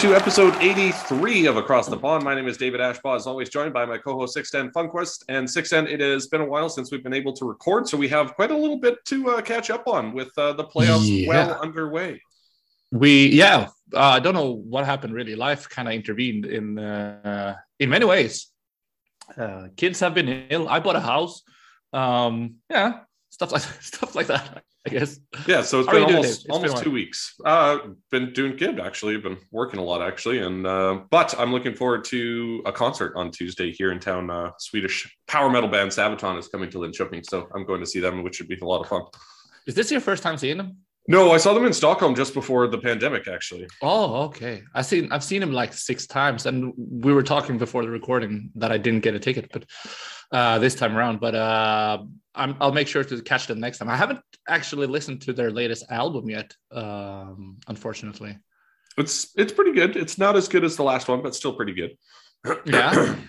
Welcome to episode 83 of Across the Pond. My name is David Ashbaugh, as always, joined by my co-host Sixten Funquest. And Sixten, it has been a while since we've been able to record, so we have quite a little bit to uh, catch up on with uh, the playoffs Yeah. well underway. we yeah uh, i don't know what happened really life kind of intervened in uh, in many ways uh, kids have been ill i bought a house um yeah stuff like stuff like that i guess Yeah, so it's How been you doing, almost been almost two weeks. Uh, been doing good actually. Been working a lot actually, and uh, but I'm looking forward to a concert on Tuesday here in town. Uh, Swedish power metal band Sabaton is coming to Linköping, so I'm going to see them, which should be a lot of fun. is this your first time seeing them? No, I saw them in Stockholm just before the pandemic. Actually, oh okay I've seen i've seen him like six times and we were talking before the recording that i didn't get a ticket but uh this time around but uh I'm, i'll make sure to catch them next time i haven't actually listened to their latest album yet um unfortunately it's it's pretty good. It's not as good as the last one, but still pretty good. Yeah.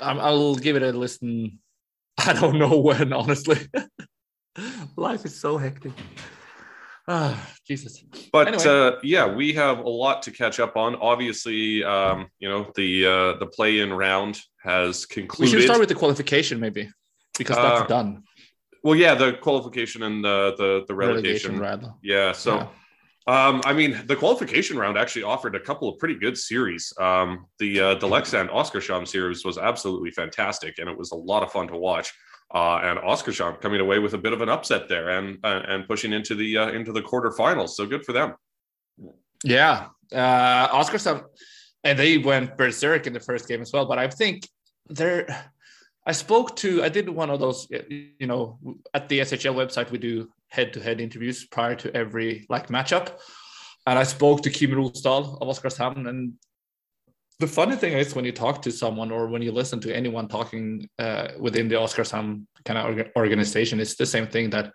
Um, I'll give it a listen. I don't know when, honestly. Life is so hectic. Ah, Jesus. But Anyway. uh, yeah, we have a lot to catch up on. Obviously, um, you know the uh, the play-in round has concluded. We should start with the qualification, maybe, because that's Uh, done. well, yeah, the qualification and the the, the relegation. rather. Yeah, so. Yeah. Um, I mean, the qualification round actually offered a couple of pretty good series. Um, the uh, the Leksand Oskarshamn series was absolutely fantastic, and it was a lot of fun to watch. Uh, and Oskarshamn coming away with a bit of an upset there, and uh, and pushing into the uh, into the quarterfinals. So good for them. Yeah. Uh, Oskarshamn, and they went berserk in the first game as well. But I think they're. I spoke to. I did one of those. You know, at the SHL website, we do head-to-head interviews prior to every like matchup, and I spoke to Kim Rosdahl of Oskarshamn, and the funny thing is when you talk to someone or when you listen to anyone talking uh, within the Oskarshamn kind of orga- organization, it's the same thing that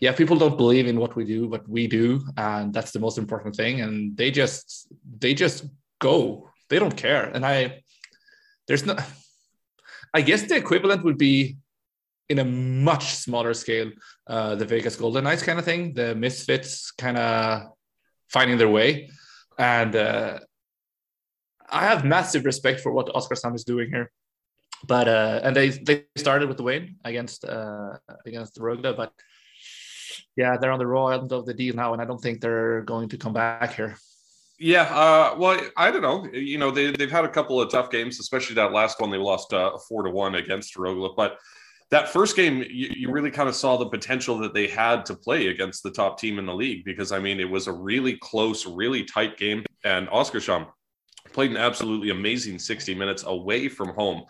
yeah, people don't believe in what we do, but we do, and that's the most important thing. And they just they just go. They don't care. And I there's no I guess the equivalent would be in a much smaller scale, uh, the Vegas Golden Knights kind of thing, the misfits kind of finding their way. And uh, I have massive respect for what Oskarshamn is doing here. But uh, and they they started with the win against uh, against the Rögle, but yeah, they're on the raw end of the deal now, and I don't think they're going to come back here. Yeah, uh, well, I don't know. You know, they they've had a couple of tough games, especially that last one they lost uh, four to one against Rögle. But that first game, you, you really kind of saw the potential that they had to play against the top team in the league because I mean, it was a really close, really tight game, and Oskarshamn played an absolutely amazing sixty minutes away from home.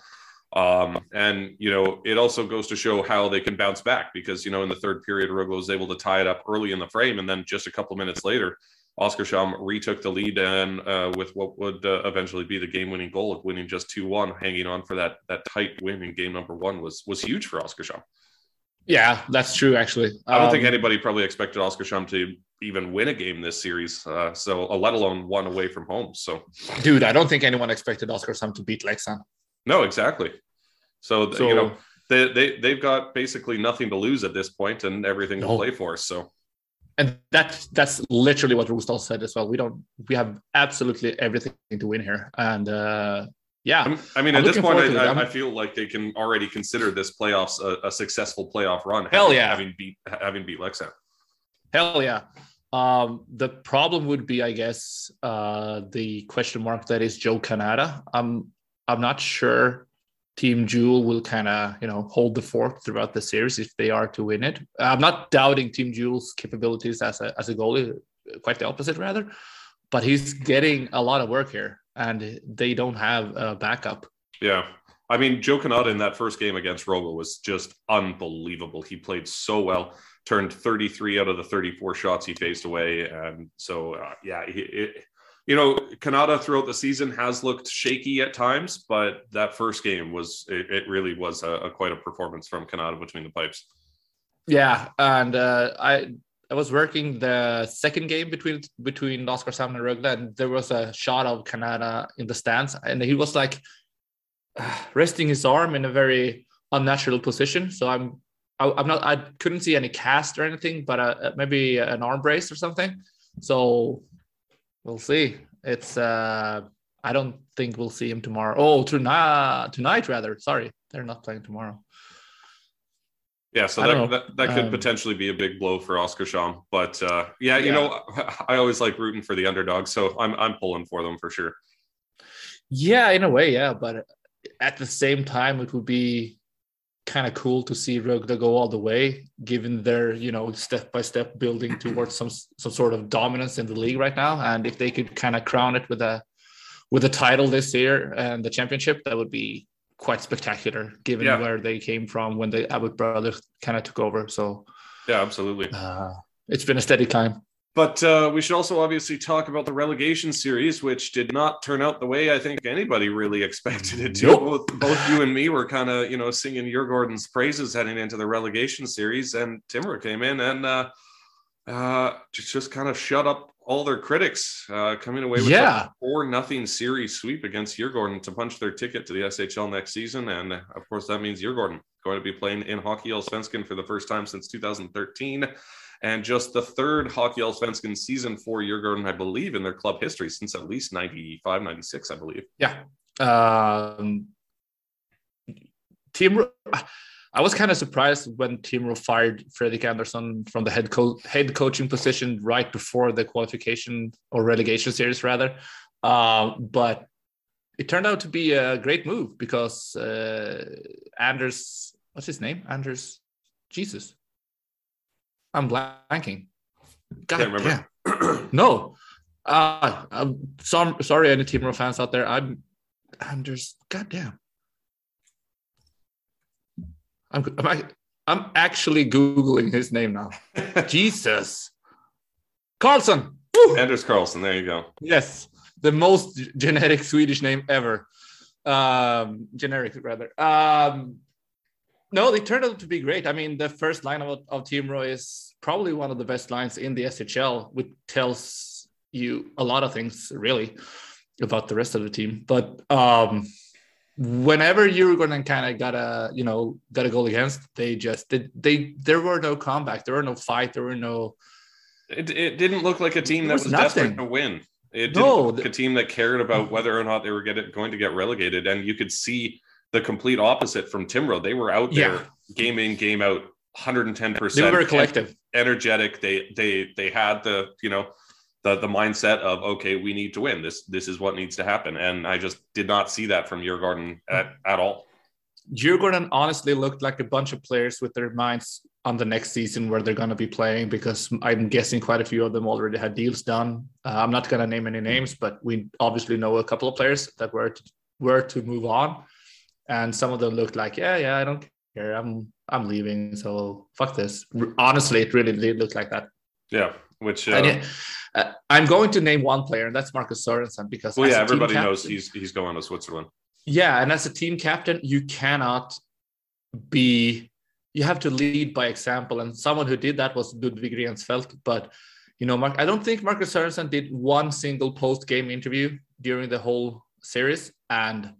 Um, and you know, it also goes to show how they can bounce back because you know, in the third period, Rögle was able to tie it up early in the frame, and then just a couple minutes later. Oskarshamn retook the lead and uh, with what would uh, eventually be the game-winning goal of winning just 2-1, hanging on for that that tight win in game number one was was huge for Oscar Oskarshamn. Yeah, that's true. Actually, I don't think Um, anybody probably expected Oscar Oskarshamn to even win a game this series, uh, so uh, let alone one away from home. So dude, I don't think anyone expected Oskarshamn to beat Leksand. no, exactly. So, So you know they they they've got basically nothing to lose at this point and everything to play for. So and that's that's literally what Rosdahl said as well. We don't we have absolutely everything to win here, and uh, yeah, I'm- I mean, I'm at this point, forward to it. I, I, I feel like they can already consider this playoffs a, a successful playoff run. Hell having- yeah. having beat having beat Leksand. Hell yeah. Um, the problem would be, I guess, uh, the question mark that is Joe Cannata. I'm I'm not sure Team Jewel will kind of you know hold the fort throughout the series if they are to win it. I'm not doubting Team Jewel's capabilities as a as a goalie, quite the opposite rather. But he's getting a lot of work here, and they don't have a backup. Yeah. I mean, Joe Cannata in that first game against Rögle was just unbelievable. He played so well, turned 33 out of the 34 shots he faced away. And so, uh, yeah, he, it, you know, Cannata throughout the season has looked shaky at times, but that first game was, it, it really was a, a quite a performance from Cannata between the pipes. Yeah, and uh, I I was working the second game between between Oskarshamn and Rögle, and there was a shot of Cannata in the stands, and he was like uh, resting his arm in a very unnatural position. So I'm I, I'm not I couldn't see any cast or anything, but uh, maybe an arm brace or something. So we'll see. It's uh, I don't think we'll see him tomorrow. Oh, tonight, tonight rather. Sorry, they're not playing tomorrow. Yeah, so that, that, that, could um, potentially be a big blow for Oskarshamn. But uh, yeah, you yeah. know, I always like rooting for the underdog, so I'm I'm pulling for them for sure. Yeah, in a way, yeah. But at the same time, it would be kind of cool to see Rögle go all the way, given their you know step by step building towards some some sort of dominance in the league right now. And if they could kind of crown it with a with a title this year and the championship, that would be quite spectacular, given yeah. where they came from when the Abbott brothers kind of took over. So yeah, absolutely. Uh, it's been a steady climb. But uh, we should also obviously talk about the relegation series, which did not turn out the way I think anybody really expected it to. Nope. Both, both you and me were kind of, you know, singing Djurgården's praises heading into the relegation series, and Timrå came in and uh, uh, just, just kind of shut up all their critics, uh, coming away with yeah. a four nothing series sweep against Djurgården to punch their ticket to the SHL next season. And of course, that means Djurgården going to be playing in Hockeyallsvenskan for the first time since 2013 and just the third Hockey Hockeyallsvenskan season for Djurgården, I believe, in their club history since at least 95, 96, I believe. Yeah. Um, team, I was kind of surprised when Timrå fired Fredrik Anderson from the head, co- head coaching position right before the qualification or relegation series, rather. Uh, but it turned out to be a great move because uh, Anders, what's his name? Anders Jesus. I'm blanking. God, Can't remember. Yeah. no. Uh, I'm so, sorry, any Timrå fans out there. I'm, I'm just, goddamn. I'm, I'm, I'm actually Googling his name now. Jesus. Carlson. Woo! Anders Carlson. There you go. Yes. The most genetic Swedish name ever. Um, generic, rather. Um, no, they turned out to be great. I mean, the first line of, of Timrå is probably one of the best lines in the SHL, which tells you a lot of things really about the rest of the team. But um, whenever you're going to kind of got a you know got a goal against, they just they, they there were no comeback, there were no fight, there were no. It, it didn't look like a team that was, was desperate to win. It didn't no, look like a team that cared about whether or not they were get, going to get relegated, and you could see the complete opposite from Timrå. They were out there yeah. game in, game out, 110%. They were very collective. Energetic. They they they had the, you know, the the mindset of okay, we need to win. This this is what needs to happen. And I just did not see that from Djurgården at, at all. Djurgården honestly looked like a bunch of players with their minds on the next season where they're going to be playing because I'm guessing quite a few of them already had deals done. Uh, I'm not going to name any names, but we obviously know a couple of players that were to, were to move on and some of them looked like, yeah, yeah, I don't care, I'm I'm leaving, so fuck this. Honestly, it really did look like that. Yeah, which uh, uh, I'm going to name one player, and that's Marcus Sorensen because well, yeah, everybody captain, knows he's he's going to Switzerland. Yeah, and as a team captain, you cannot be you have to lead by example. And someone who did that was Ludwig Rensfeldt. But you know, Mark, I don't think Marcus Sorensen did one single post game interview during the whole series, and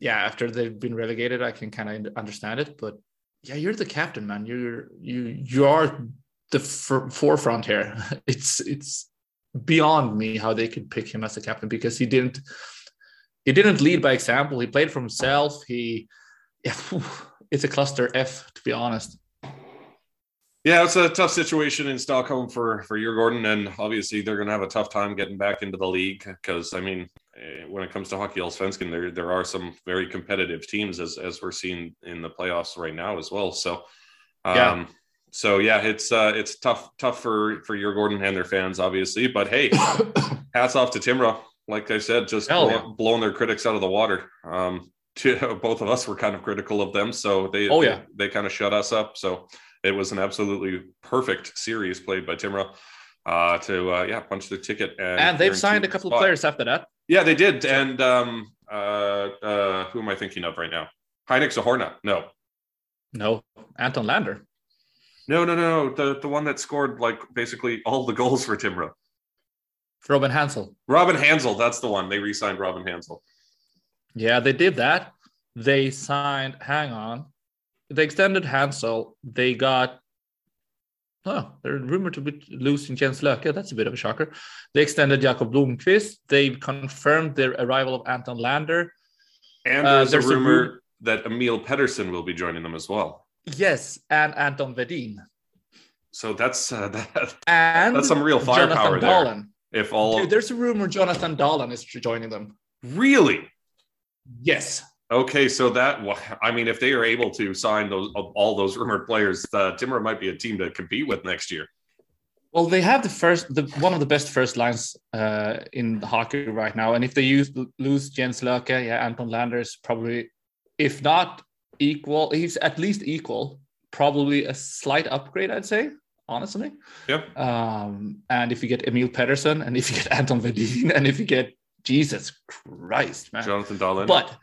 yeah, after they've been relegated, I can kind of understand it. But yeah, you're the captain, man. You're you you are the forefront here. It's it's beyond me how they could pick him as a captain because he didn't he didn't lead by example. He played for himself. He yeah, it's a cluster F to be honest. Yeah, it's a tough situation in Stockholm for for Djurgården, and obviously they're going to have a tough time getting back into the league because I mean when it comes to Hockeyallsvenskan, there there are some very competitive teams as as we're seeing in the playoffs right now as well. So, um, yeah. So yeah, it's uh, it's tough tough for for Djurgården and their fans, obviously. But hey, hats off to Timrå. Like I said, just blowing their critics out of the water. Um, to, both of us were kind of critical of them, so they oh yeah they, they kind of shut us up. So it was an absolutely perfect series played by Timrå uh, to uh, yeah punch the ticket. And, and they've signed a couple spot. of players after that. Yeah, they did. And um, uh, uh, who am I thinking of right now? Heinrich Zohorna. No. No. Anton Lander. No, no, no, no. The the one that scored like basically all the goals for Timrå. Robin Hanzl. Robin Hanzl. That's the one. They re-signed Robin Hanzl. Yeah, they did that. They signed. Hang on. They extended Hanzl. They got Oh, they're rumored to be losing Jens Löke. That's a bit of a shocker. They extended Jakob Blomqvist. They've confirmed the arrival of Anton Lander. And Uh, there's, there's a a rumor ru- that Emil Pedersen will be joining them as well. Yes, and Anton Wedin. So that's uh, that, And That's some real firepower Jonathan there. Dahlen. if all Dude, there's a rumor Jonathan Dahlen is joining them. really Yes. Okay. So that I mean, if they are able to sign those all those rumored players, uh, Timrå might be a team to compete with next year. Well, they have the first, the one of the best first lines uh, in hockey right now, and if they use lose Jens Löke, yeah, Anton Landers probably, if not equal, he's at least equal, probably a slight upgrade, I'd say, honestly. Yeah. Um, and if you get Emil Pedersen, and if you get Anton Wedin, and if you get Jesus Christ, man, Jonathan Dahlen. but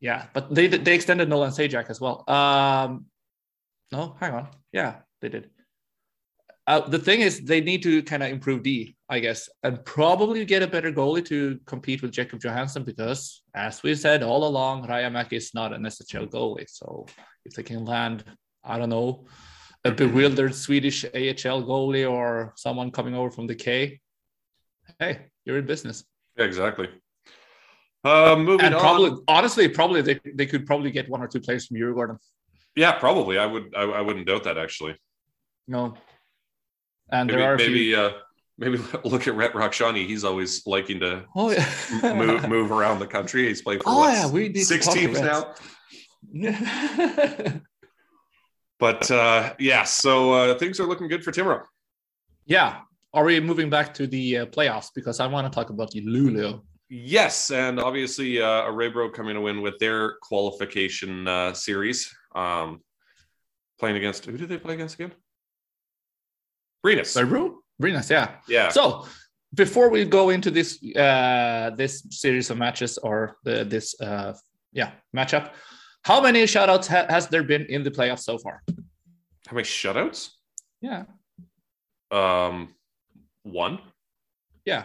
yeah, but they they extended Nolan Zajac as well. Um, no, hang on. Yeah, they did. Uh, the thing is, they need to kind of improve D, I guess, and probably get a better goalie to compete with Jacob Johansson because, as we said all along, Rajamäki is not an SHL goalie. So if they can land, I don't know, a bewildered Swedish AHL goalie or someone coming over from the K, hey, you're in business. Yeah, exactly. Uh, moving And on. probably, honestly, probably they, they could probably get one or two players from Djurgården. yeah, probably. I would. I, I wouldn't doubt that actually. No. And Maybe there are maybe few. uh, maybe look at Rhett Rakhshani. He's always liking to Oh yeah. move move around the country. He's played for Oh what, yeah, we need six teams now. But uh, yeah, so uh, things are looking good for Timrå. yeah. Are we moving back to the uh, playoffs? Because I want to talk about the Luleå. Yes, and obviously uh, Örebro coming to win with their qualification uh, series, um, playing against who did they play against again? Renus. Nice, yeah. Yeah. So before we go into this uh, this series of matches or the, this uh, yeah matchup, how many shoutouts ha- has there been in the playoffs so far? How many shutouts? Yeah, Um, one. yeah.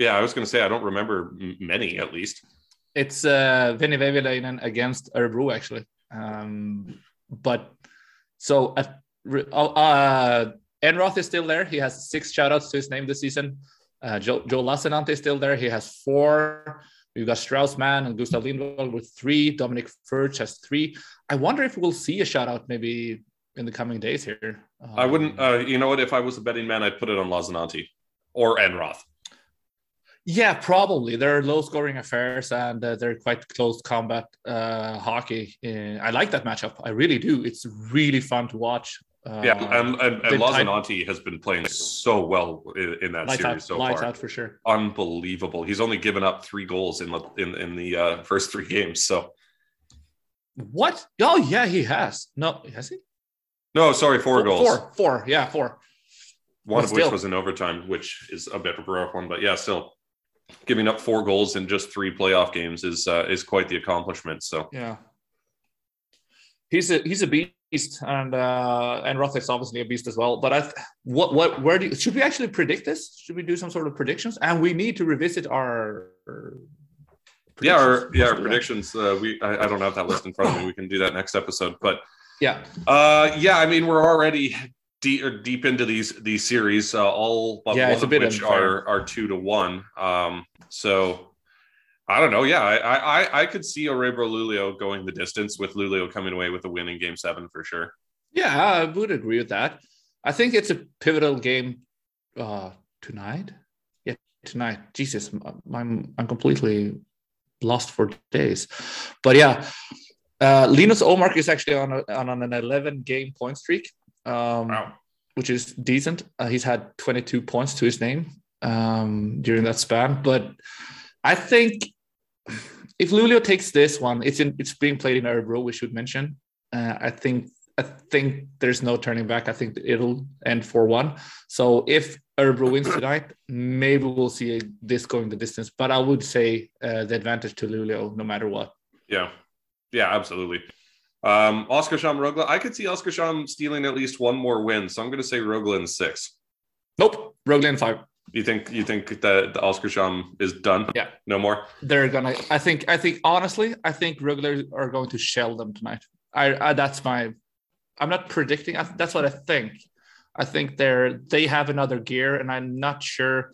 Yeah, I was going to say I don't remember many at least. It's uh, Vinny Veiviläinen against Örebro actually. Um, but so uh, uh, Enroth is still there. He has six shoutouts to his name this season. Uh, Joe, Joe is still there. He has four. We've got Strauss Mann and Gustav Lindvall with three. Dominic Furch has three. I wonder if we'll see a shout out maybe in the coming days here. I wouldn't. Um, Uh, you know what? If I was a betting man, I'd put it on Lassinantti or Enroth. Yeah, probably. They're low scoring affairs and uh, they're quite close combat uh, hockey. Uh, I like that matchup. I really do. It's really fun to watch. Uh, yeah, and and, the and Lassinantti has been playing so well in, in that series out, so lights far. out for sure. Unbelievable. He's only given up three goals in the in, in the uh, first three games. So What? Oh yeah, he has. No, has he? no, sorry, four, goals. Four, four. Yeah, four. One But of which was in overtime, which is a bit of a rough one. But yeah, still giving up four goals in just three playoff games is uh, is quite the accomplishment. So Yeah. He's a he's a beast, and uh, Enroth is obviously a beast as well. But I, th- what what where do you, should we actually predict this? Should we do some sort of predictions? And we need to revisit our. yeah, our predictions. yeah, our Let's do that. predictions. Uh, we I, I don't have that list in front of me. We can do that next episode. But Yeah, uh, yeah, I mean we're already deep deep into these these series. Uh, all but Yeah, one it's a of bit which unfair. are are two to one. Um, so. I don't know. Yeah, I I, I could see Orebro Luleå going the distance with Luleå coming away with a win in Game Seven for sure. yeah, I would agree with that. I think it's a pivotal game uh, tonight. Yeah, tonight. Jesus, I'm I'm completely lost for days. But yeah, uh, Linus Omark is actually on, a, on an 11 game point streak, um, Wow. which is decent. Uh, he's had 22 points to his name um, during that span. But I think if Luleå takes this one, it's in it's being played in Örebro. We should mention. Uh, I think I think there's no turning back. I think it'll end four one. So if Örebro wins tonight, maybe we'll see this going the distance. But I would say uh, the advantage to Luleå, no matter what. Yeah, yeah, absolutely. Um, Oscar Sham Rögle, I could see Oskarshamn stealing at least one more win, so I'm going to say Rögle in six. Nope, Roglan five. You think you think that the Oskarshamn is done? Yeah. no more. They're gonna. I think. I think honestly, I think Rogler are going to shell them tonight. I, I that's my. I'm not predicting. I, that's what I think. I think they're they have another gear, and I'm not sure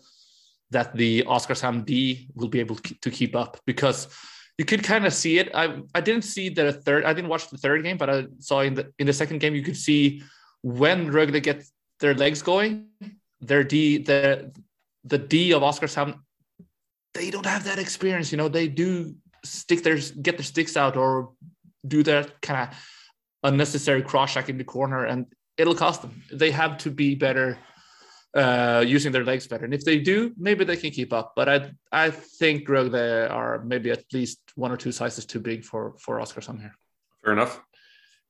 that the Oscar Oskarshamn D will be able to keep up because you could kind of see it. I I didn't see the third. I didn't watch the third game, but I saw in the in the second game you could see when Rögle get their legs going, their D the the D of Oskarshamn, they don't have that experience. You know, they do stick their get their sticks out or do that kind of unnecessary cross check in the corner, and it'll cost them. They have to be better uh, using their legs better. And if they do, maybe they can keep up. But I I think Rögle are maybe at least one or two sizes too big for for Oskarshamn here. Fair enough.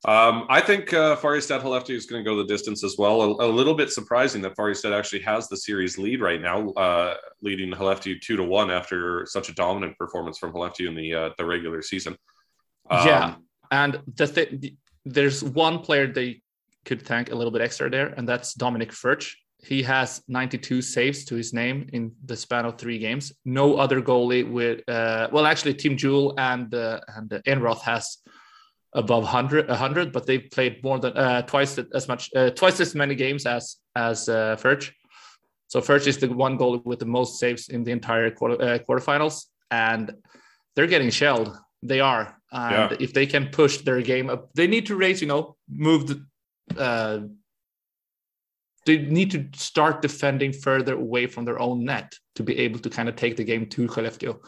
Um, I think uh, Färjestad Skellefteå is going to go the distance as well. A, a, little bit surprising that Färjestad actually has the series lead right now, uh, leading Skellefteå two to one after such a dominant performance from Skellefteå in the uh, the regular season. Um, yeah, and the th- there's one player they could thank a little bit extra there, and that's Dominic Furch. He has 92 saves to his name in the span of three games. No other goalie with, uh, well, actually, Tim Juul and uh, and Enroth has above 100, 100 but they've played more than uh, twice as much, uh, twice as many games as as uh, Furch. So Furch is the one goal with the most saves in the entire quarter, uh, quarterfinals, and they're getting shelled. They are, and yeah. if they can push their game up, they need to raise. You know, move the. Uh, they need to start defending further away from their own net to be able to kind of take the game to Skellefteå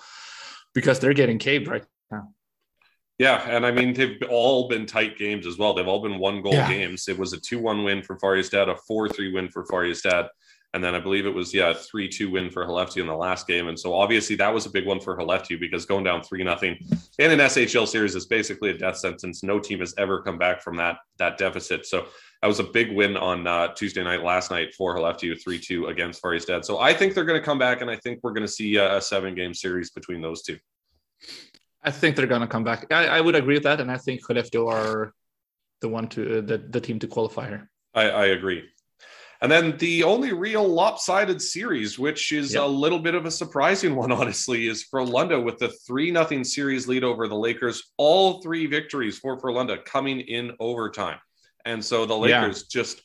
because they're getting caved right now. Yeah, and I mean they've all been tight games as well. They've all been one goal yeah. games. It was a two one win for Färjestad, a four three win for Färjestad, and then I believe it was yeah three two win for Skellefteå in the last game. And so obviously that was a big one for Skellefteå because going down three nothing in an SHL series is basically a death sentence. No team has ever come back from that that deficit. So that was a big win on uh, Tuesday night last night for Skellefteå three two against Färjestad. So I think they're going to come back, and I think we're going to see a, a seven game series between those two. I think they're going to come back. I, I, would agree with that, and I think Skellefteå are the one to uh, the, the team to qualify here. I, I, agree. And then the only real lopsided series, which is yep. a little bit of a surprising one, honestly, is Frölunda with the three nothing series lead over the Lakers. All three victories for Frölunda coming in overtime, and so the Lakers yeah. just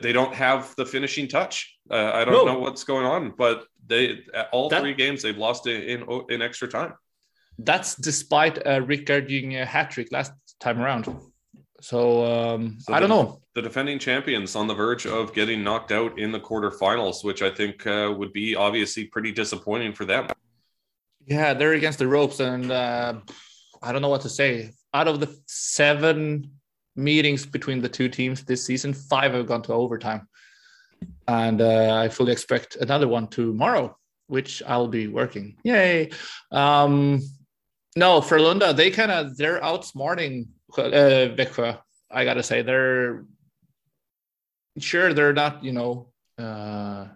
they don't have the finishing touch. Uh, I don't no. know what's going on, but they all that, three games they've lost in in extra time. That's despite uh, Rickard doing a hat trick last time around. So, um, so I don't know. The defending champions on the verge of getting knocked out in the quarterfinals, which I think uh, would be obviously pretty disappointing for them. Yeah, they're against the ropes, and uh, I don't know what to say. Out of the seven meetings between the two teams this season, five have gone to overtime, and uh, I fully expect another one tomorrow, which I'll be working. Yay! Um, no, Frölunda, they kind of they're outsmarting uh, Växjö. I gotta say, they're sure they're not, you know, uh,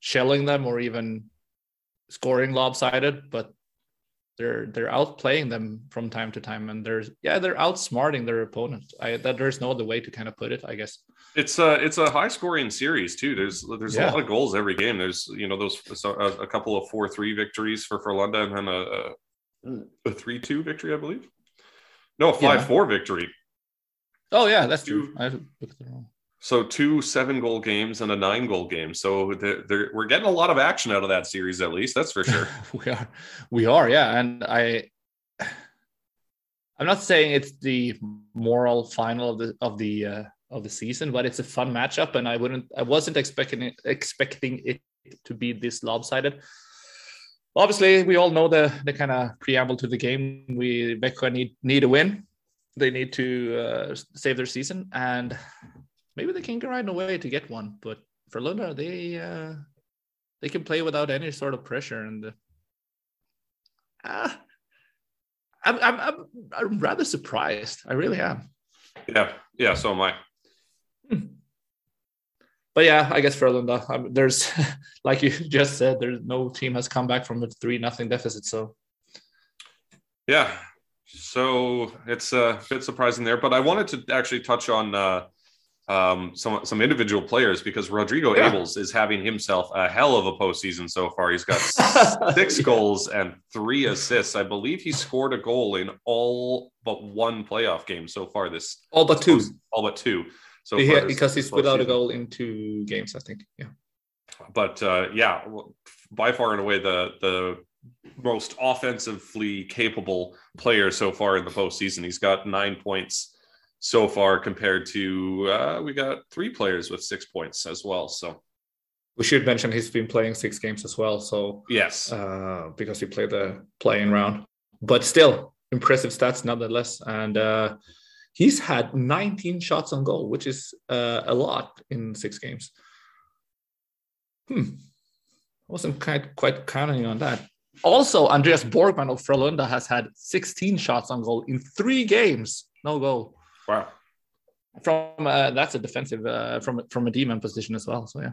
shelling them or even scoring lopsided, but they're they're outplaying them from time to time, and there's yeah, they're outsmarting their opponent. I that there's no other way to kind of put it, I guess. It's a it's a high scoring series too. There's there's yeah. a lot of goals every game. There's you know those a, a couple of four three victories for Frölunda and then a, a three two victory, I believe. No, a five yeah. four victory. Oh yeah, that's two, true. So two seven goal games and a nine goal game. So they're, they're, we're getting a lot of action out of that series, at least that's for sure. we are, we are, yeah. And I, I'm not saying it's the moral final of the of the uh, of the season, but it's a fun matchup, and I wouldn't, I wasn't expecting it, expecting it to be this lopsided obviously we all know the the kind of preamble to the game. We Växjö need need a win. They need to uh, save their season, and maybe they can find a way to get one. But Frölunda, they uh, they can play without any sort of pressure, and uh, I'm, I'm I'm I'm rather surprised. I really am. Yeah, yeah. So am I. But yeah, I guess Frölunda, um, there's like you just said, there's no team has come back from a three nothing deficit. So yeah, so it's a bit surprising there. But I wanted to actually touch on uh, um, some some individual players because Rodrigo yeah. Abels is having himself a hell of a postseason so far. He's got six goals and three assists. I believe he scored a goal in all but one playoff game so far. This all but two, all but two. So far because he's without a goal in two games, I think. Yeah. But uh, yeah, by far and away the the most offensively capable player so far in the postseason. He's got nine points so far compared to uh, we got three players with six points as well. So We should mention he's been playing six games as well. So yes, uh, because he played the playing round, but still impressive stats nonetheless. And uh, he's had 19 shots on goal, which is uh, a lot in six games. Hmm. Wasn't quite quite counting on that. Also, Andreas Borgman of Frölunda has had 16 shots on goal in three games. No goal wow. From uh, that's a defensive uh, from from a demon position as well. So yeah.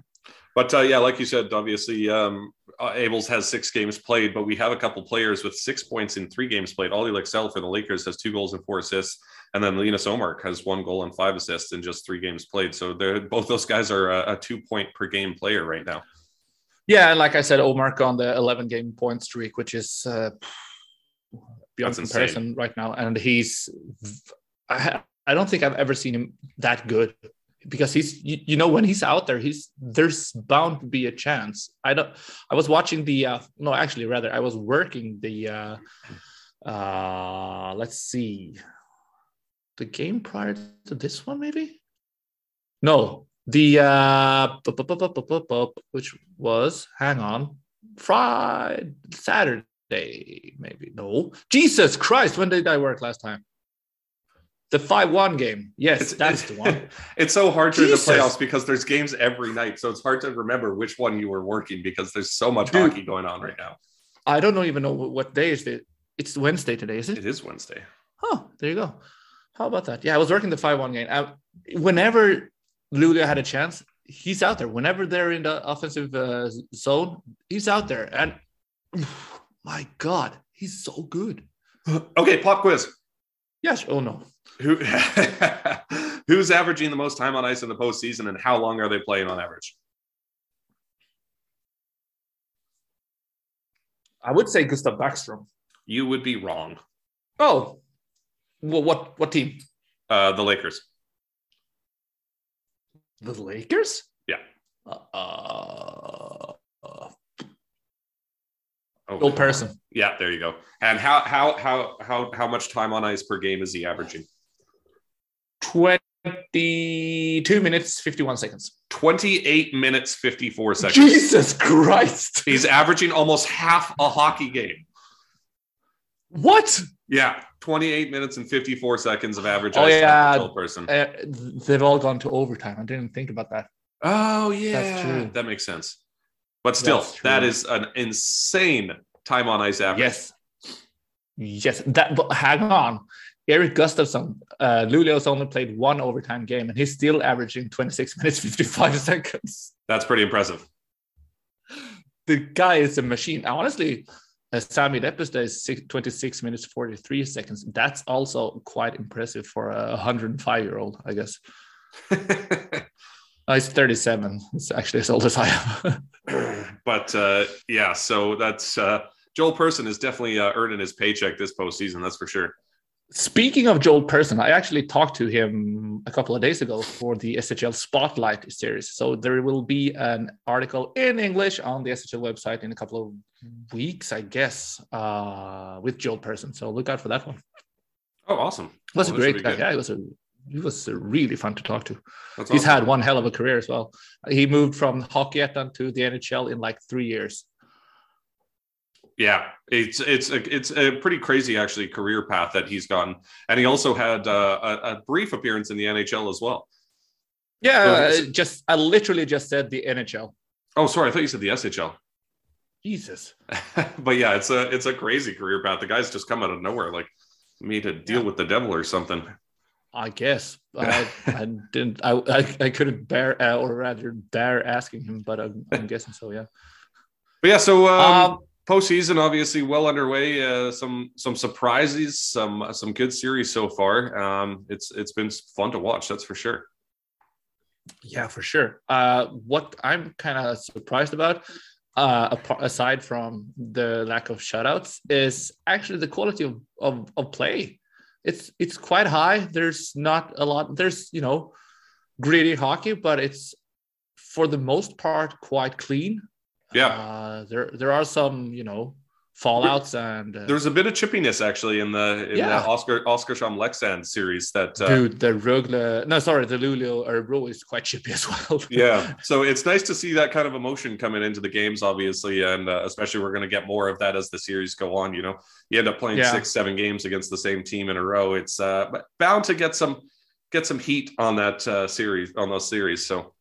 But uh, yeah, like you said, obviously um, uh, Abels has six games played, but we have a couple players with six points in three games played. Olle Lycksell for the Lakers has two goals and four assists, and then Linus Omark has one goal and five assists in just three games played. So they're both those guys are a, a two point per game player right now. Yeah, and like I said, Omar on the 11 game point streak, which is uh, beyond That's insane. comparison right now. And he's, I, I don't think I've ever seen him that good because he's, you, you know, when he's out there, he's there's bound to be a chance. I don't. I was watching the, uh, no, actually, rather, I was working the, uh, uh, let's see, the game prior to this one, maybe. No, the uh which was hang on friday saturday maybe no jesus christ when did i work last time the 5-1 game. Yes that's the one. it's so hard during the playoffs because there's games every night, so it's hard to remember which one you were working because there's so much Dude. hockey going on right now. i don't know even know what day is it. It's wednesday today is it? It is Wednesday. oh there you go. How about that? Yeah i was working the 5-1 game. I, whenever Luleå had a chance he's out there. Whenever they're in the offensive uh, zone he's out there. And my god he's so good. Okay, pop quiz. yes oh no Who who's averaging the most time on ice in the postseason, and how long are they playing on average? i would say gustav backstrom You would be wrong. oh well, what what team Uh, the Lakers. the lakers Yeah. uh, uh Oh, Joel Persson Yeah, there you go. And how how how how how much time on ice per game is he averaging? 22 minutes 51 seconds 28 minutes 54 seconds. jesus christ He's averaging almost half a hockey game. what Yeah, 28 minutes and 54 seconds of average Oh, yeah. per person. uh, they've all gone to overtime i didn't think about that Oh yeah, That's true. That makes sense. But still, that is an insane time on ice average. yes yes that but hang on Eric Gustafsson, uh, Luleå's only played one overtime game, and he's still averaging 26 minutes 55 seconds. That's pretty impressive. the guy is a machine. Honestly, uh, Sami Lepistö is six, 26 minutes 43 seconds. That's also quite impressive for a 105 year old, I guess. Uh, he's 37. It's actually as old as I am. but uh, yeah, so that's uh, Joel Persson is definitely uh, earning his paycheck this postseason. That's for sure. Speaking of Joel Persson, I actually talked to him a couple of days ago for the SHL Spotlight series. So there will be an article in English on the SHL website in a couple of weeks, I guess, uh, with Joel Persson. So look out for that one. Oh, awesome! He was Well, a great guy. Yeah, he was a he was really fun to talk to. That's He's awesome. had one hell of a career as well. He moved from Hockeyettan to the NHL in like three years. Yeah, it's it's a, it's a pretty crazy actually career path that he's gotten, and he also had uh, a, a brief appearance in the NHL as well. Yeah, So- uh, just I literally just said the NHL. Oh, sorry, I thought you said the SHL. Jesus. but yeah, it's a it's a crazy career path. The guy's just come out of nowhere, like me to deal Yeah. with the devil or something. I guess I, I didn't. I, I I couldn't bear, uh, or rather, dare asking him, but I'm, I'm guessing so. Yeah. But yeah, so um, Um, postseason obviously well underway. Uh, some some surprises, some some good series so far. Um, it's it's been fun to watch. That's for sure. yeah, for sure. Uh, what I'm kind of surprised about, uh, aside from the lack of shutouts, is actually the quality of, of of play. It's it's quite high. There's not a lot. There's you know, gritty hockey, but it's for the most part quite clean. Yeah. Uh, there there are some, you know, fallouts and uh, There's a bit of chippiness actually in the in Yeah. the Oscar Oscar Sham Leksand series that uh, dude, the Rögle, no, sorry, the Luleå Örebro is quite chippy as well. yeah so it's nice to see that kind of emotion coming into the games obviously and uh, especially we're going to get more of that as the series go on you know you end up playing Yeah. six seven games against the same team in a row it's uh bound to get some get some heat on that uh, series on those series so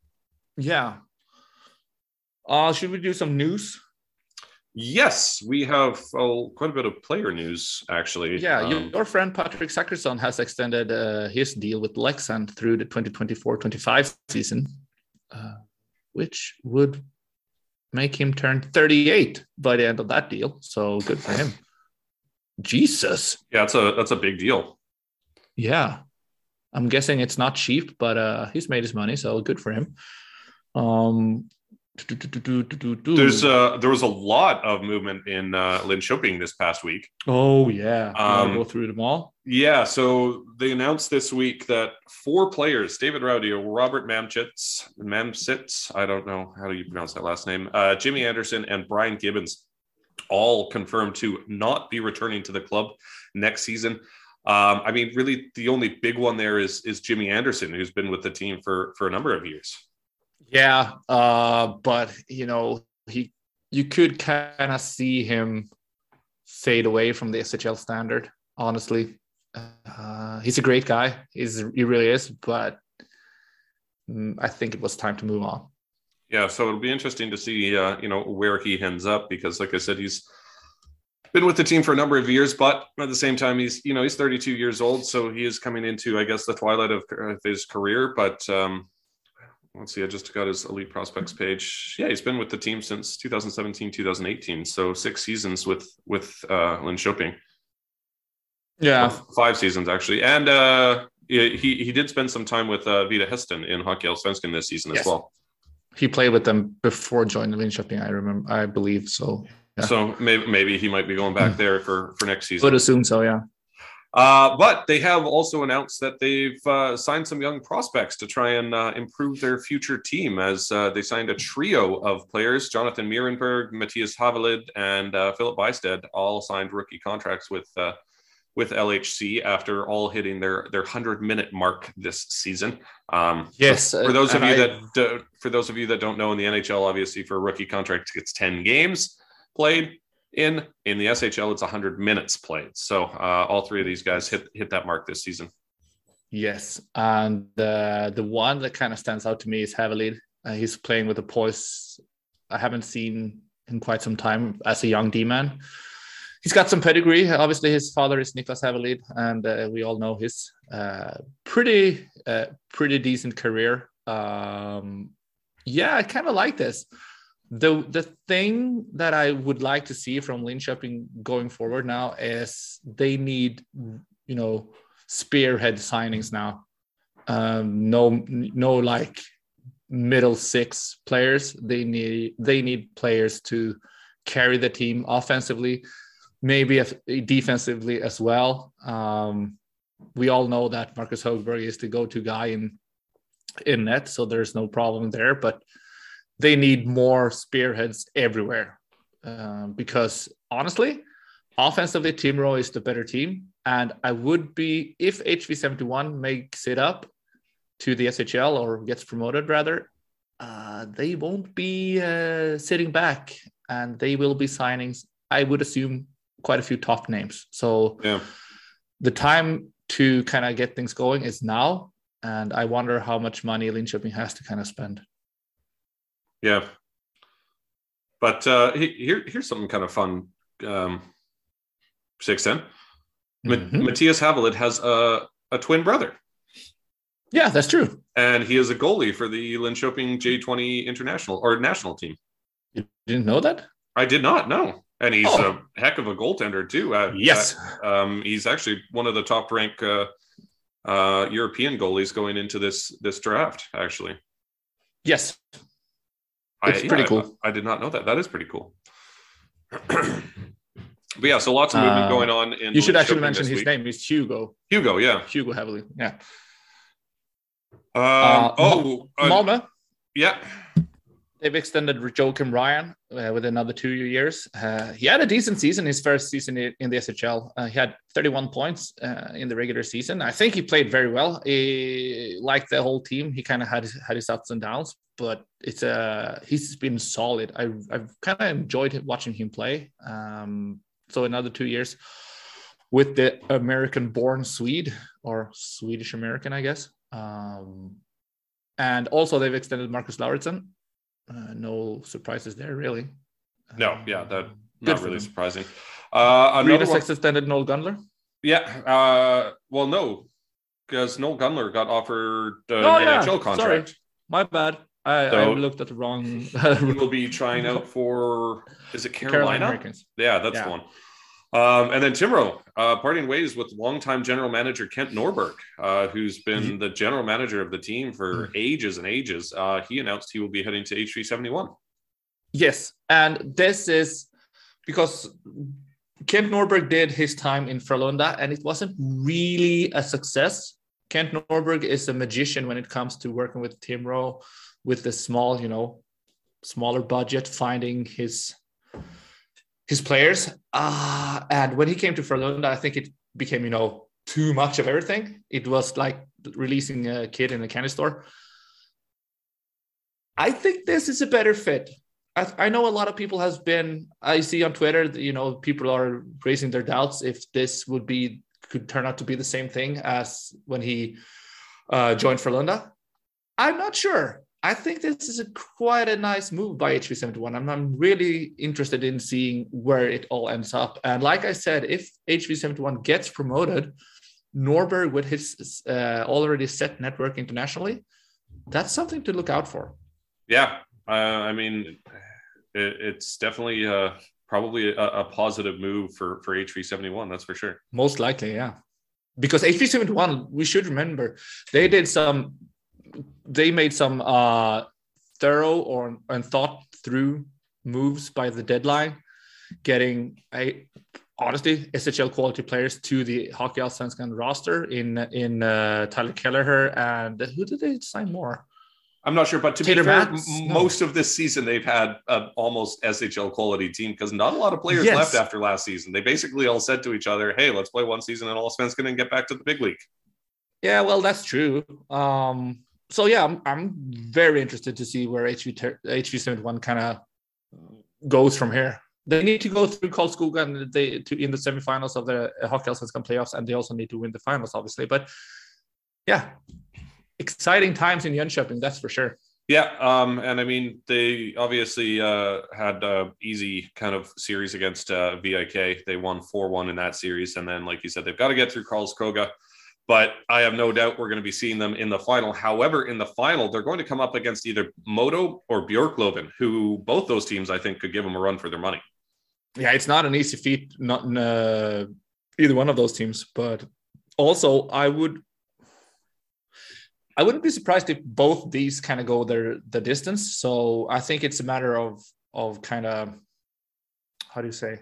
yeah. Uh, should we do some news? yes we have uh, quite a bit of player news actually Yeah, Um, your friend Patrik Zackrisson has extended uh, his deal with Leksand through the 2024-25 season, uh, which would make him turn 38 by the end of that deal. So good for him. Jesus. yeah that's a that's a big deal Yeah. I'm guessing it's not cheap, but uh, he's made his money, so good for him. Um, there's uh there was a lot of movement in uh Linköping this past week oh yeah, Um, go through them all. Yeah, so they announced this week that four players, David Rautio, Robert Mamchitz, Mamsitz, I don't know how do you pronounce that last name, uh, Jimmy Anderson, and Brian Gibbons, all confirmed to not be returning to the club next season. Um, I mean, really, the only big one there is is Jimmy Anderson, who's been with the team for for a number of years. Yeah, uh, but you know, he you could kind of see him fade away from the SHL standard. Honestly, uh, he's a great guy. He's he really is, but mm, I think it was time to move on. Yeah, so it'll be interesting to see, uh, you know, where he ends up because, like I said, he's been with the team for a number of years, but at the same time, he's, you know, he's 32 years old, so he is coming into, I guess, the twilight of, of his career. But um, let's see, I just got his elite prospects page. Yeah, he's been with the team since 2017, 2018, so six seasons with with uh, Linköping. Yeah, Well, five seasons actually, and uh, he he did spend some time with uh, Vita Hästen in Hockey Allsvenskan this season Yes. as well. he played with them before joining Linköping. I remember, I believe so. Yeah. So maybe maybe he might be going back there for for next season. Would assume so. Yeah. Uh, but they have also announced that they've uh, signed some young prospects to try and uh, improve their future team as uh, they signed a trio of players Jonathan Myrenberg, Mattias Havelid, and uh, Filip Bystedt, all signed rookie contracts with. Uh, with LHC after all hitting their their hundred minute mark this season. Um, Yes, For those of you I- that do, for those of you that don't know, in the NHL, obviously for a rookie contract, it's ten games played. In in the SHL, it's hundred minutes played. So uh, all three of these guys hit hit that mark this season. Yes, and uh, the one that kind of stands out to me is Havelid. Uh, he's playing with a poise I haven't seen in quite some time as a young D man. He's got some pedigree. Obviously, his father is Niklas Havelid, and uh, we all know his uh, pretty uh, pretty decent career. Um, yeah, I kind of like this. The the thing that I would like to see from Linköping going forward now is they need you know spearhead signings now. Um, no, no, like middle six players. They need they need players to carry the team offensively, maybe defensively as well. Um, we all know that Marcus Hogberg is the go-to guy in in net, so there's no problem there. But they need more spearheads everywhere um, because honestly, offensively, Timrå is the better team. And I would be, if HV71 makes it up to the SHL or gets promoted, rather, uh, they won't be uh, sitting back and they will be signing, I would assume, quite a few top names. So Yeah. the time to kind of get things going is now. And I wonder how much money Linköping has to kind of spend. Yeah. But uh, here here's something kind of fun. Um, six ten. Mhm. Mattias Havelid has a a twin brother. Yeah, that's true. and he is a goalie for the Linköping J20 international or national team. You didn't know that? I did not know. And he's Oh. a heck of a goaltender too. Uh, Yes. uh, um, he's actually one of the top ranked uh, uh, European goalies going into this this draft. Actually, Yes. I- It's pretty I- cool. I, did not know that. That is pretty cool. but yeah, so lots of movement Uh, going on. In You should actually mention his week. name. It's Hugo. Hugo. Yeah, Hugo Heavily. Yeah. Um, Uh, oh, uh, Malmö, yeah. They've extended Joakim Ryan uh, with another two years. Uh, he had a decent season his first season in the SHL. Uh, he had 31 points uh, in the regular season. I think he played very well. He, like the whole team, he kind of had had his ups and downs, but it's uh, he's been solid. I, I've kind of enjoyed watching him play. Um, so another two years with the American-born Swede or Swedish American, I guess. Um, and also they've extended Markus Lauridsen. Uh, no surprises there, really. No, yeah, that Um, not really them. surprising. Uh, another one, Sex extended Noel Gunler. yeah. Uh, well, no, because Noel Gunler got offered uh, Oh, an yeah, NHL contract. My bad. I, So- I looked at the wrong. He will be trying out for is it Carolina Carolina? Yeah, that's Yeah. the one. Um, and then Timrå, uh, parting ways with longtime general manager Kent Norberg, uh, who's been Mm-hmm. the general manager of the team for ages and ages. Uh, he announced he will be heading to HV71. Yes, and this is because Kent Norberg did his time in Frölunda, and it wasn't really a success. Kent Norberg is a magician when it comes to working with Timrå, with the small, you know, smaller budget, finding his his players. Uh, and when he came to Frölunda, I think it became, you know, too much of everything. It was like releasing a kid in a candy store. I think this is a better fit. I, I know a lot of people has been. I see on Twitter, you know, people are raising their doubts if this would be could turn out to be the same thing as when he uh, joined Frölunda. I'm not sure. I think this is a quite a nice move by HV71. I'm, I'm really interested in seeing where it all ends up. And like I said, if HV71 gets promoted, Norberg with his uh, already set network internationally, that's something to look out for. Yeah, uh, I mean, it, it's definitely uh, probably a, a positive move for for HV71. That's for sure. Most likely, yeah. Because HV71, we should remember, they did some, they made some uh, thorough or and thought through moves by the deadline, getting a honestly SHL quality players to the Hockey Allsvenskan roster in in uh, Tyler Kelleher and who did they sign more? I'm not sure, but to Taylor be fair, Matz? m- No. most of this season they've had an almost SHL quality team because not a lot of players Yes. left after last season. They basically all said to each other, "Hey, let's play one season in Allsvenskan and get back to the big league." Yeah, well, that's true. Um, so yeah, I'm, I'm very interested to see where HV ter- HV71 kind of goes from here. They need to go through Karlskoga and they to in the semifinals of the Hockey Allsvenskan playoffs, and they also need to win the finals, obviously. But yeah, exciting times in Jönköping, that's for sure. Yeah, um, and I mean they obviously uh, had a easy kind of series against uh, VIK. They won four one in that series, and then like you said, they've got to get through Karlskoga. But I have no doubt we're going to be seeing them in the final. However, in the final, they're going to come up against either MoDo or Björklöven, who both those teams I think could give them a run for their money. Yeah, it's not an easy feat, not in uh, either one of those teams. But also, I would, I wouldn't be surprised if both these kind of go their the distance. So I think it's a matter of of kind of how do you say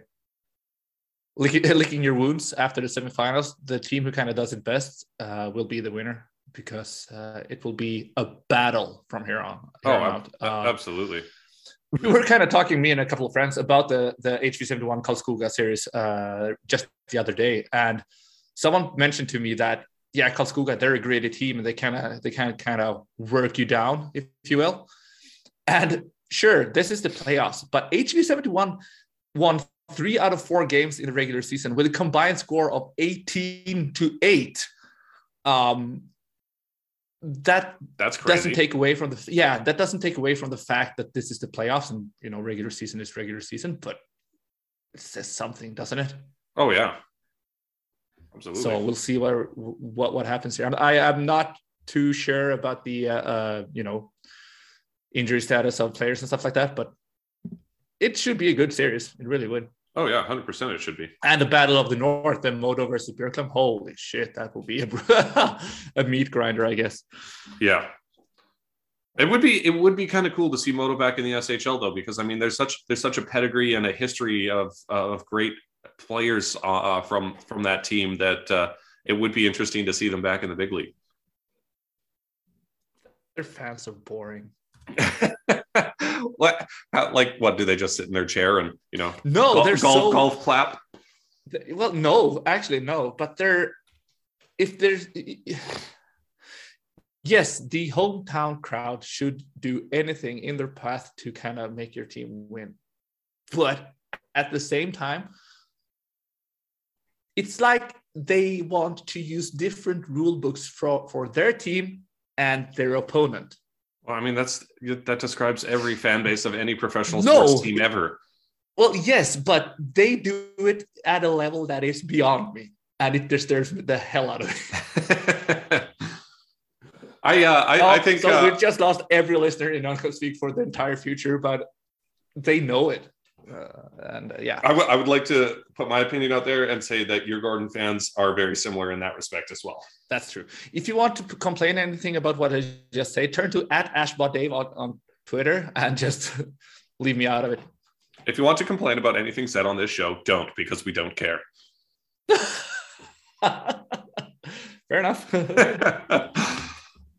licking, licking your wounds after the semifinals. The team who kind of does it best uh, will be the winner because uh, it will be a battle from here on. here on out. ab- Uh, absolutely. we were kind of talking, me and a couple of friends, about the the HV71 Karlskoga series uh, just the other day, and someone mentioned to me that yeah, Karlskoga they're a gritty team and they kind of they kind of kind of work you down, if, if you will. And sure, this is the playoffs, but HV71 won three out of four games in the regular season with a combined score of 18 to eight. Um, that That's crazy. doesn't take away from the yeah that doesn't take away from the fact that this is the playoffs and you know regular season is regular season but it says something doesn't it oh yeah, absolutely. so we'll see what what what happens here i am not too sure about the uh, uh you know injury status of players and stuff like that but it should be a good series it really would oh yeah, hundred percent. It should be. and the battle of the north then MoDo versus Björklöven. holy shit that will be a, a meat grinder i guess Yeah. It would be it would be kind of cool to see MoDo back in the SHL though, because I mean there's such there's such a pedigree and a history of of great players uh, uh, from from that team that uh, it would be interesting to see them back in the big league. their fans are boring. what? How, like what? Do they just sit in their chair and you know? No, golf, they're golf, so golf clap. well. No, actually, no. But they're if there's yes, the hometown crowd should do anything in their path to kind of make your team win, but at the same time, it's like they want to use different rule books for for their team and their opponent. Well, I mean, that's that describes every fan base of any professional No. sports team ever. Well, yes, but they do it at a level that is beyond me, and it disturbs me the hell out of me. I, uh, I, I think so. uh, we just lost every listener in Uncle Speak for the entire future, but they know it, uh, and uh, yeah, I would- like to put my opinion out there and say that Djurgården fans are very similar in that respect as well. that's true. If you want to p- complain anything about what I just said, turn to at AshbotDave on, on Twitter and just leave me out of it. If you want to complain about anything said on this show, don't because we don't care. Fair enough.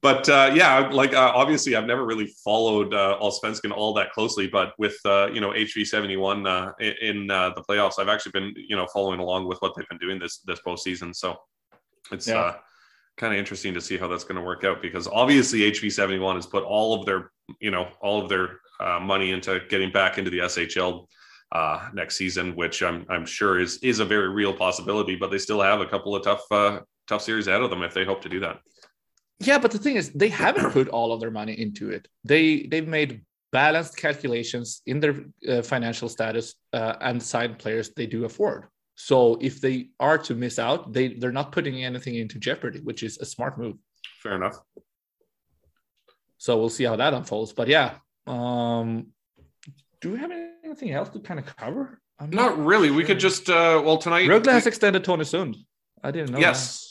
but uh, yeah, like uh, obviously, I've never really followed uh, Allsvenskan all that closely. But with uh, you know HV seventy one uh, in, uh, the playoffs, I've actually been you know following along with what they've been doing this this postseason. So it's Yeah. uh, kind of interesting to see how that's going to work out because obviously HV seventy one has put all of their you know all of their uh, money into getting back into the SHL. Uh, next season, which I'm I'm sure is is a very real possibility, but they still have a couple of tough uh, tough series ahead of them if they hope to do that. Yeah, but the thing is, they haven't put all of their money into it. They they've made balanced calculations in their uh, financial status uh, and signed players they do afford. So if they are to miss out, they they're not putting anything into jeopardy, which is a smart move. Fair enough. So we'll see how that unfolds. But yeah, um, do we have anything else to kind of cover? I'm Not really. We could just uh well tonight. Rögle has extended Tony Sund. I didn't know. yes,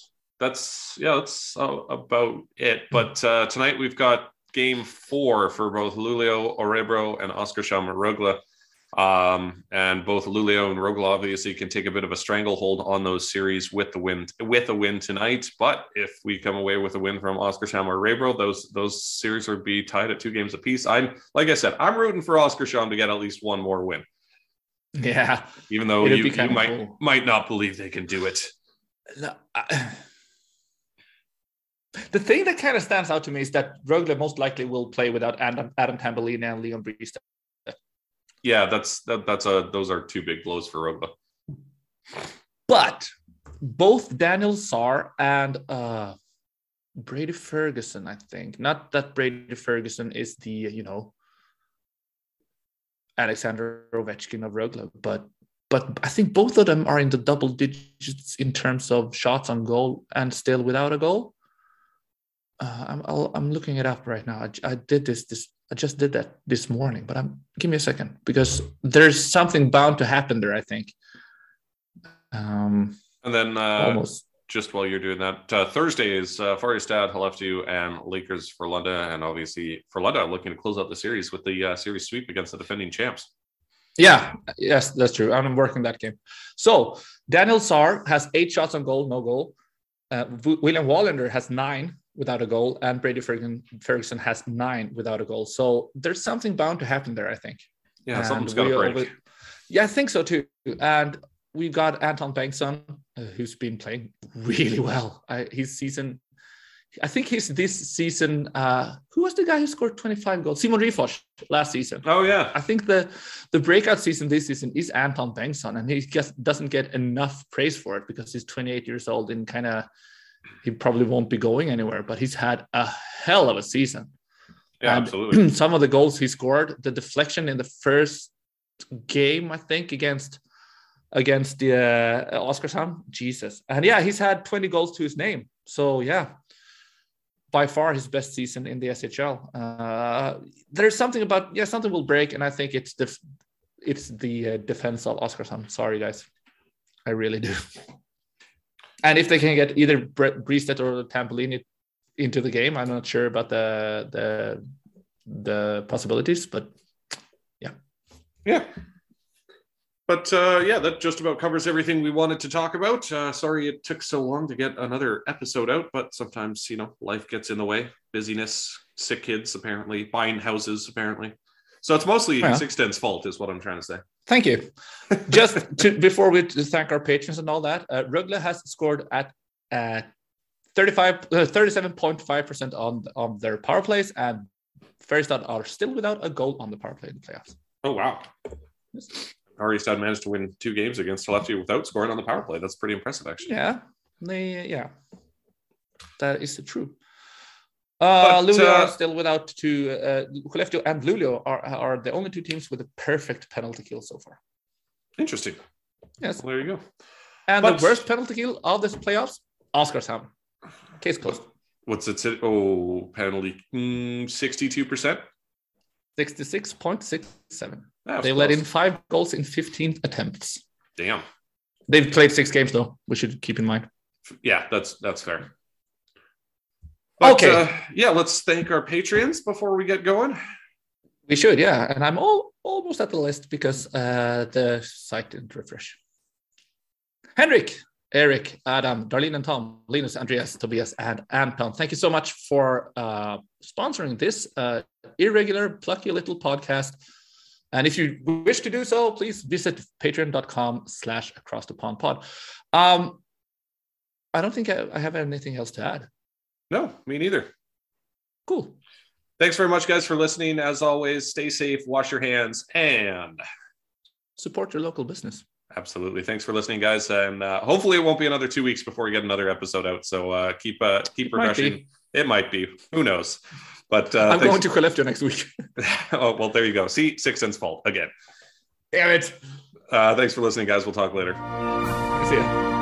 that's yeah, that's about it. But uh tonight we've got game four for both Luleå Örebro and Oscar Rögle. Um, and both Luleå and Rögle obviously can take a bit of a stranglehold on those series with the win with a win tonight. But if we come away with a win from Oscar Rebro, those those series would be tied at two games apiece. I'm like I said, I'm rooting for Oskarshamn to get at least one more win. Yeah. even though It'd you, you might cool. might not believe they can do it. No, I- the thing that kind of stands out to me is that Rögle most likely will play without Adam, Adam Tambellini and Leon Bristedt. Yeah, that's that, that's a those are two big blows for Rögle. But both Daniel Zaar and uh, Brady Ferguson, I think, not that Brady Ferguson is the, you know, Alexander Ovechkin of Rögle, but but I think both of them are in the double digits in terms of shots on goal and still without a goal. Uh, I'm I'll, I'm looking it up right now. I, I did this this I just did that this morning, but I'm give me a second because there's something bound to happen there. I think. Um, And then uh, almost. just while you're doing that, uh, Thursday is uh, Färjestad, Skellefteå, and Lakers Frölunda, and obviously Frölunda looking to close out the series with the uh, series sweep against the defending champs. Yeah, yes, that's true. I'm working that game. So Daniel Zaar has eight shots on goal, no goal. Uh, William Wallander has nine without a goal, and Brady Ferguson, has nine without a goal. So there's something bound to happen there, I think. Yeah, And something's got to break. Yeah, I think so too. And we've got Anton Bengtsson, uh, who's been playing really well. I, his season, I think he's this season. Uh, who was the guy who scored 25 goals? Simon Ryfors last season. Oh yeah, I think the the breakout season this season is Anton Bengtsson, and he just doesn't get enough praise for it because he's 28 years old and kind of he probably won't be going anywhere. But he's had a hell of a season. yeah, And absolutely. Some of the goals he scored, the deflection in the first game, I think against against the uh, Oskarshamn, Jesus, and yeah, he's had 20 goals to his name. So yeah, by far his best season in the SHL. Uh, there's something about yeah, something will break, and I think it's the it's the uh, defense of Oskarshamn. Sorry, guys, I really do. And if they can get either Bristedt or Tambellini into the game, I'm not sure about the the the possibilities, but yeah, Yeah. But uh, yeah, that just about covers everything we wanted to talk about. Uh, sorry it took so long to get another episode out, but sometimes, you know, life gets in the way. Busyness, sick kids, apparently, buying houses, apparently. So it's mostly Yeah. Six Ten's fault, is what I'm trying to say. Thank you. Just to, before we thank our patrons and all that, uh, Rögle has scored at uh, 35, uh, 37.5% on, on their power plays, and Färjestad are still without a goal on the power play in the playoffs. Oh, wow. Färjestad managed to win two games against Lefty without scoring on the power play. That's pretty impressive, actually. Yeah, they, yeah, that is true. Uh, But, Luleå uh, are still without two. Uh, Skellefteå and Luleå are, are the only two teams with a perfect penalty kill so far. Interesting. Yes. Well, there you go. And But- the worst penalty kill of this playoffs, Oskarshamn. Case closed. What's it? say? Oh, penalty mm, 62%. 66.67. That was They let in five goals in 15 attempts. Damn. They've played six games though. We should keep in mind. Yeah, that's that's fair. But, Okay. uh, yeah, let's thank our patrons before we get going. We should, yeah. And I'm all, almost at the list because uh, the site didn't refresh. Henrik, Eric, Adam, Darlene and Tom, Linus, Andreas, Tobias, and Anton. Thank you so much for uh, sponsoring this uh, irregular, plucky little podcast. And if you wish to do so, please visit patreon.com slash across the pond pod. Um, I don't think I, I have anything else to add. No, me neither. Cool. Thanks very much, guys, for listening. As always, stay safe, wash your hands, and Support your local business. absolutely thanks for listening, guys. And uh, hopefully, it won't be another two weeks before we get another episode out. So uh, keep uh, keep It refreshing. It might be. Who knows? But uh, I'm thanks- going to Skellefteå next week. oh well, there you go. See, six cents fault again. Damn it. Uh, thanks for listening, guys. We'll talk later. See ya.